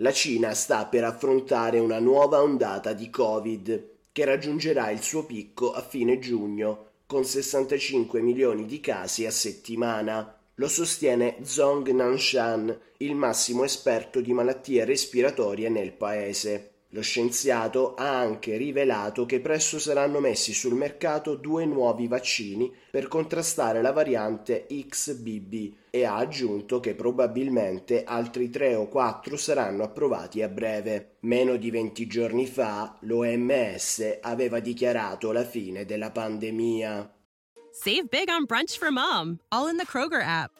La Cina sta per affrontare una nuova ondata di Covid che raggiungerà il suo picco a fine giugno con 65 milioni di casi a settimana. Lo sostiene Zhong Nanshan, il massimo esperto di malattie respiratorie nel paese. Lo scienziato ha anche rivelato che presto saranno messi sul mercato due nuovi vaccini per contrastare la variante XBB e ha aggiunto che probabilmente altri tre o quattro saranno approvati a breve. Meno di 20 giorni fa l'OMS aveva dichiarato la fine della pandemia. Save big on brunch for mom, all in the Kroger app.